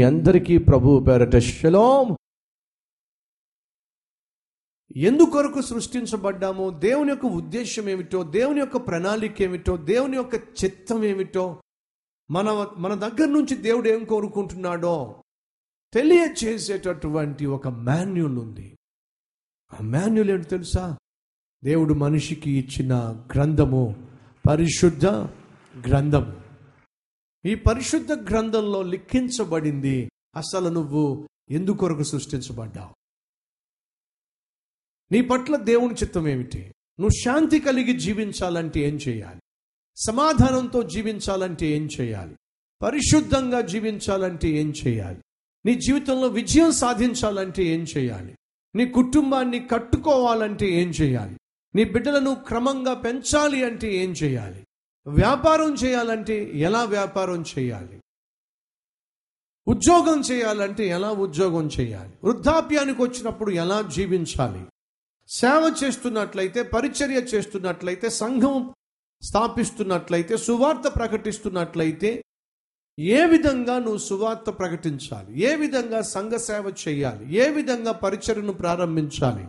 మీ అందరికీ ప్రభు పేరట శలోం. ఎందుకొరకు సృష్టించబడ్డామో దేవుని యొక్క ఉద్దేశం ఏమిటో దేవుని యొక్క ప్రణాళిక ఏమిటో దేవుని యొక్క చిత్తం ఏమిటో మన మన దగ్గర నుంచి దేవుడు ఏం కోరుకుంటున్నాడో తెలియచేసేటటువంటి ఒక మాన్యుల్ ఉంది. ఆ మాన్యుల్ ఏంటి తెలుసా? దేవుడు మనిషికి ఇచ్చిన గ్రంథము పరిశుద్ధ గ్రంథము. ఈ పరిశుద్ధ గ్రంథంలో లిఖించబడింది అసలు నువ్వు ఎందుకొరకు సృష్టించబడ్డావు? నీ పట్ల దేవుని చిత్తం ఏమిటి? నువ్వు శాంతి కలిగి జీవించాలంటే ఏం చేయాలి? సమాధానంతో జీవించాలంటే ఏం చేయాలి? పరిశుద్ధంగా జీవించాలంటే ఏం చేయాలి? నీ జీవితంలో విజయం సాధించాలంటే ఏం చేయాలి? నీ కుటుంబాన్ని కట్టుకోవాలంటే ఏం చేయాలి? నీ బిడ్డలను క్రమంగా పెంచాలి అంటే ఏం చేయాలి? వ్యాపారం చేయాలంటే ఎలా వ్యాపారం చేయాలి? ఉద్యోగం చేయాలంటే ఎలా ఉద్యోగం చేయాలి? వృద్ధాప్యానికి వచ్చినప్పుడు ఎలా జీవించాలి? సేవ చేస్తున్నట్లయితే పరిచర్య చేస్తున్నట్లయితే సంఘం స్థాపిస్తున్నట్లయితే సువార్త ప్రకటిస్తున్నట్లయితే ఏ విధంగా నువ్వు సువార్త ప్రకటించాలి? ఏ విధంగా సంఘ సేవ చేయాలి? ఏ విధంగా పరిచర్ను ప్రారంభించాలి?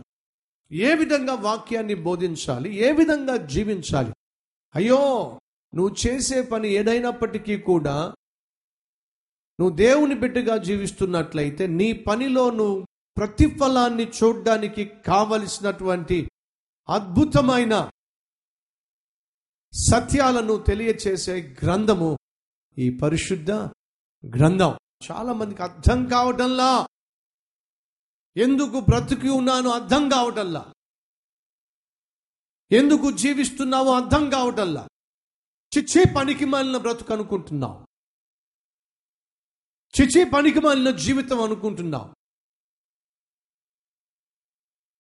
ఏ విధంగా వాక్యాన్ని బోధించాలి? ఏ విధంగా జీవించాలి? అయ్యో నువ్వు చేసే పని ఏదైనప్పటికీ కూడా నువ్వు దేవుని బిడ్డగా జీవిస్తున్నట్లయితే నీ పనిలో నువ్వు ప్రతిఫలాన్ని చూడడానికి కావలసినటువంటి అద్భుతమైన సత్యాలను తెలియచేసే గ్రంథము ఈ పరిశుద్ధ గ్రంథం. చాలా మందికి అర్థం కావటంలా. ఎందుకు బ్రతికి ఉన్నాను అర్థం కావటంలా. ఎందుకు జీవిస్తున్నావో అర్థం కావటంలా? చిచ్చే పనికి మాలిన బ్రతుకు అనుకుంటున్నావు. చిచ్చే పనికి మాలిన జీవితం అనుకుంటున్నావు.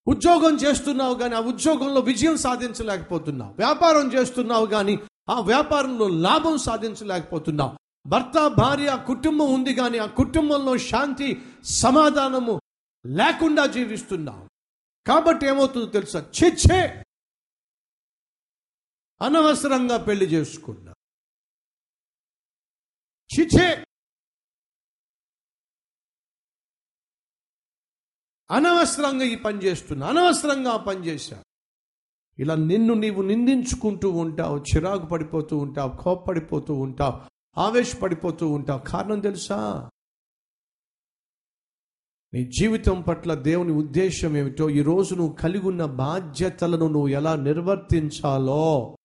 ఉద్యోగం చేస్తున్నావు కానీ ఆ ఉద్యోగంలో విజయం సాధించలేకపోతున్నావు. వ్యాపారం చేస్తున్నావు కానీ ఆ వ్యాపారంలో లాభం సాధించలేకపోతున్నావు. భర్త భార్య కుటుంబం ఉంది కానీ ఆ కుటుంబంలో శాంతి సమాధానము లేకుండా జీవిస్తున్నావు. కాబట్టి ఏమవుతుందో తెలుసా? చిచ్చే అనవసరంగా పెళ్ళి చేసుకున్నా. చిచే అనవసరంగా ఈ పని చేస్తున్నా అనవసరంగా ఆ పని చేశా. ఇలా నిన్ను నీవు నిందించుకుంటూ ఉంటావు చిరాకు పడిపోతూ ఉంటావు కోప్పడిపోతూ ఉంటావు ఆవేశపడిపోతూ ఉంటావు. కారణం తెలుసా? నీ జీవితం పట్ల దేవుని ఉద్దేశం ఏమిటో ఈరోజు నువ్వు కలిగి ఉన్న బాధ్యతలను నువ్వు ఎలా నిర్వర్తించాలో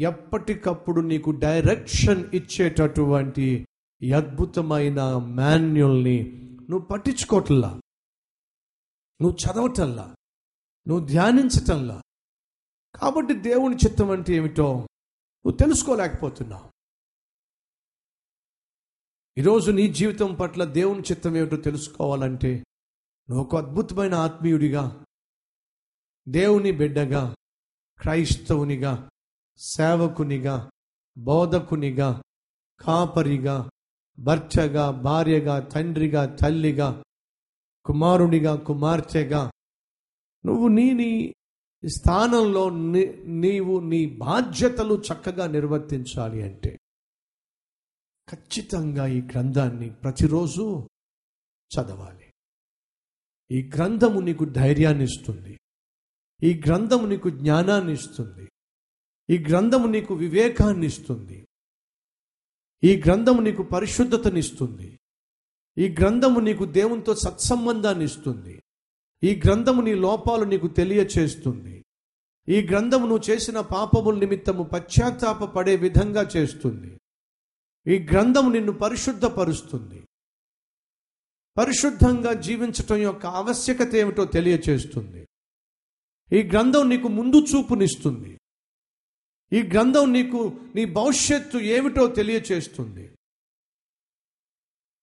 ఎప్పటికప్పుడు నీకు డైరెక్షన్ ఇచ్చేటటువంటి ఈ అద్భుతమైన మాన్యుల్ని నువ్వు పట్టించుకోవట్లా? నువ్వు చదవటల్లా నువ్వు ధ్యానించటంలా? కాబట్టి దేవుని చిత్తం అంటే ఏమిటో నువ్వు తెలుసుకోలేకపోతున్నావు. ఈరోజు నీ జీవితం పట్ల దేవుని చిత్తం ఏమిటో తెలుసుకోవాలంటే నువ్వు ఒక అద్భుతమైన ఆత్మీయుడిగా దేవుని బిడ్డగా క్రైస్తవునిగా సేవకునిగా బోధకునిగా కాపరిగా భర్తగా భార్యగా తండ్రిగా తల్లిగా కుమారునిగా కుమార్తెగా. నువ్వు నీ నీ స్థానంలో నీ- నీవు నీ బాధ్యతలు చక్కగా నిర్వర్తించాలి అంటే ఖచ్చితంగా ఈ గ్రంథాన్ని ప్రతిరోజు చదవాలి. ఈ గ్రంథము నీకు ధైర్యాన్ని ఇస్తుంది ఈ గ్రంథము నీకు జ్ఞానాన్ని ఇస్తుంది ఈ గ్రంథము నీకు వివేకాన్ని ఇస్తుంది. ఈ గ్రంథము నీకు పరిశుద్ధతనిస్తుంది ఈ గ్రంథము నీకు దేవునితో సత్సంబంధాన్ని ఇస్తుంది. ఈ గ్రంథము నీ లోపాలు నీకు తెలియచేస్తుంది. ఈ గ్రంథము నువ్వు చేసిన పాపముల నిమిత్తము పశ్చాత్తాప పడే విధంగా చేస్తుంది. ఈ గ్రంథము నిన్ను పరిశుద్ధపరుస్తుంది. పరిశుద్ధంగా జీవించటం యొక్క ఆవశ్యకత ఏమిటో తెలియచేస్తుంది. ఈ గ్రంథం నీకు ముందు చూపునిస్తుంది. ఈ గ్రంథం నీకు నీ భవిష్యత్తు ఏమిటో తెలియచేస్తుంది.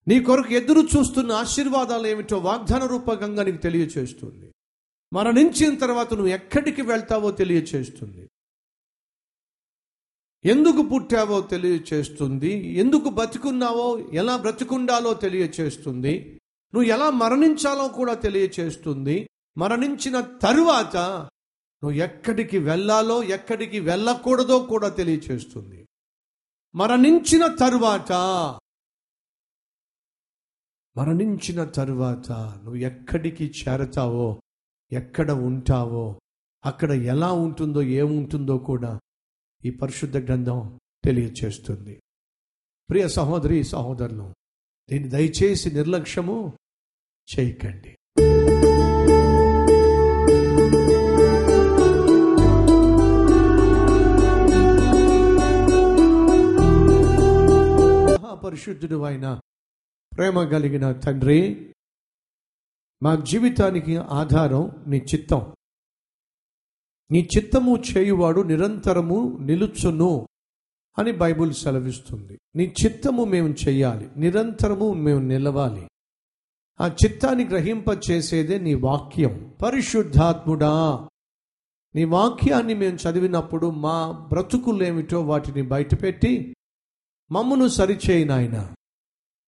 నీ కొరకు ఎదురు చూస్తున్న ఆశీర్వాదాలు ఏమిటో వాగ్దాన రూపకంగా నీకు తెలియచేస్తుంది. మరణించిన తర్వాత నువ్వు ఎక్కడికి వెళ్తావో తెలియచేస్తుంది. ఎందుకు పుట్టావో తెలియచేస్తుంది. ఎందుకు బతికున్నావో ఎలా బ్రతికుండాలో తెలియచేస్తుంది. నువ్వు ఎలా మరణించాలో కూడా తెలియచేస్తుంది. మరణించిన తరువాత నువ్వు ఎక్కడికి వెళ్ళాలో ఎక్కడికి వెళ్ళకూడదో కూడా తెలియచేస్తుంది. మరణించిన తరువాత మరణించిన తరువాత నువ్వు ఎక్కడికి చేరతావో ఎక్కడ ఉంటావో అక్కడ ఎలా ఉంటుందో ఏముంటుందో కూడా ఈ పరిశుద్ధ గ్రంథం తెలియచేస్తుంది. ప్రియ సహోదరి సహోదరులు దీన్ని దయచేసి నిర్లక్ష్యము చేయకండి. పరిశుద్ధుడు అయిన ప్రేమ కలిగిన తండ్రి మా జీవితానికి ఆధారం నీ చిత్తం. నీ చిత్తము చేయువాడు నిరంతరము నిలుచును అని బైబుల్ సెలవిస్తుంది. నీ చిత్తము మేము చేయాలి నిరంతరము మేము నిలవాలి. ఆ చిత్తాన్ని గ్రహింప చేసేదే నీ వాక్యం. పరిశుద్ధాత్ముడా నీ వాక్యాన్ని మేము చదివినప్పుడు మా బ్రతుకులేమిటో వాటిని బయటపెట్టి మమ్మను సరిచేయి నాయన.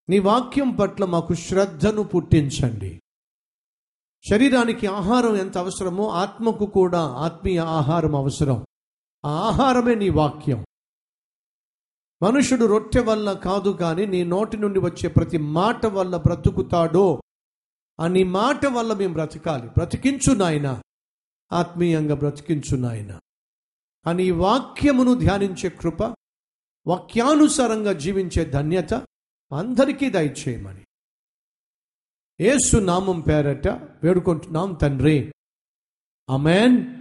నీ వాక్యం పట్ల మాకు శ్రద్ధను పుట్టించండి. శరీరానికి ఆహారం ఎంత అవసరమో ఆత్మకు కూడా ఆత్మీయ ఆహారం అవసరం. ఆ ఆహారమే నీ వాక్యం. మనుషుడు రొట్టె వల్ల కాదు కానీ నీ నోటి నుండి వచ్చే ప్రతి మాట వల్ల బ్రతుకుతాడో ఆ నీ మాట వల్ల మేము బ్రతకాలి. బ్రతికించు నాయన. ఆత్మీయంగా బ్రతికించు నాయన. అని వాక్యమును ధ్యానించే కృప వాక్యానుసారంగా జీవించే ధన్యత అందరికీ దయచేయమని. ఏసు నామం పేరట వేడుకుంటున్నాం తండ్రి. అమెన్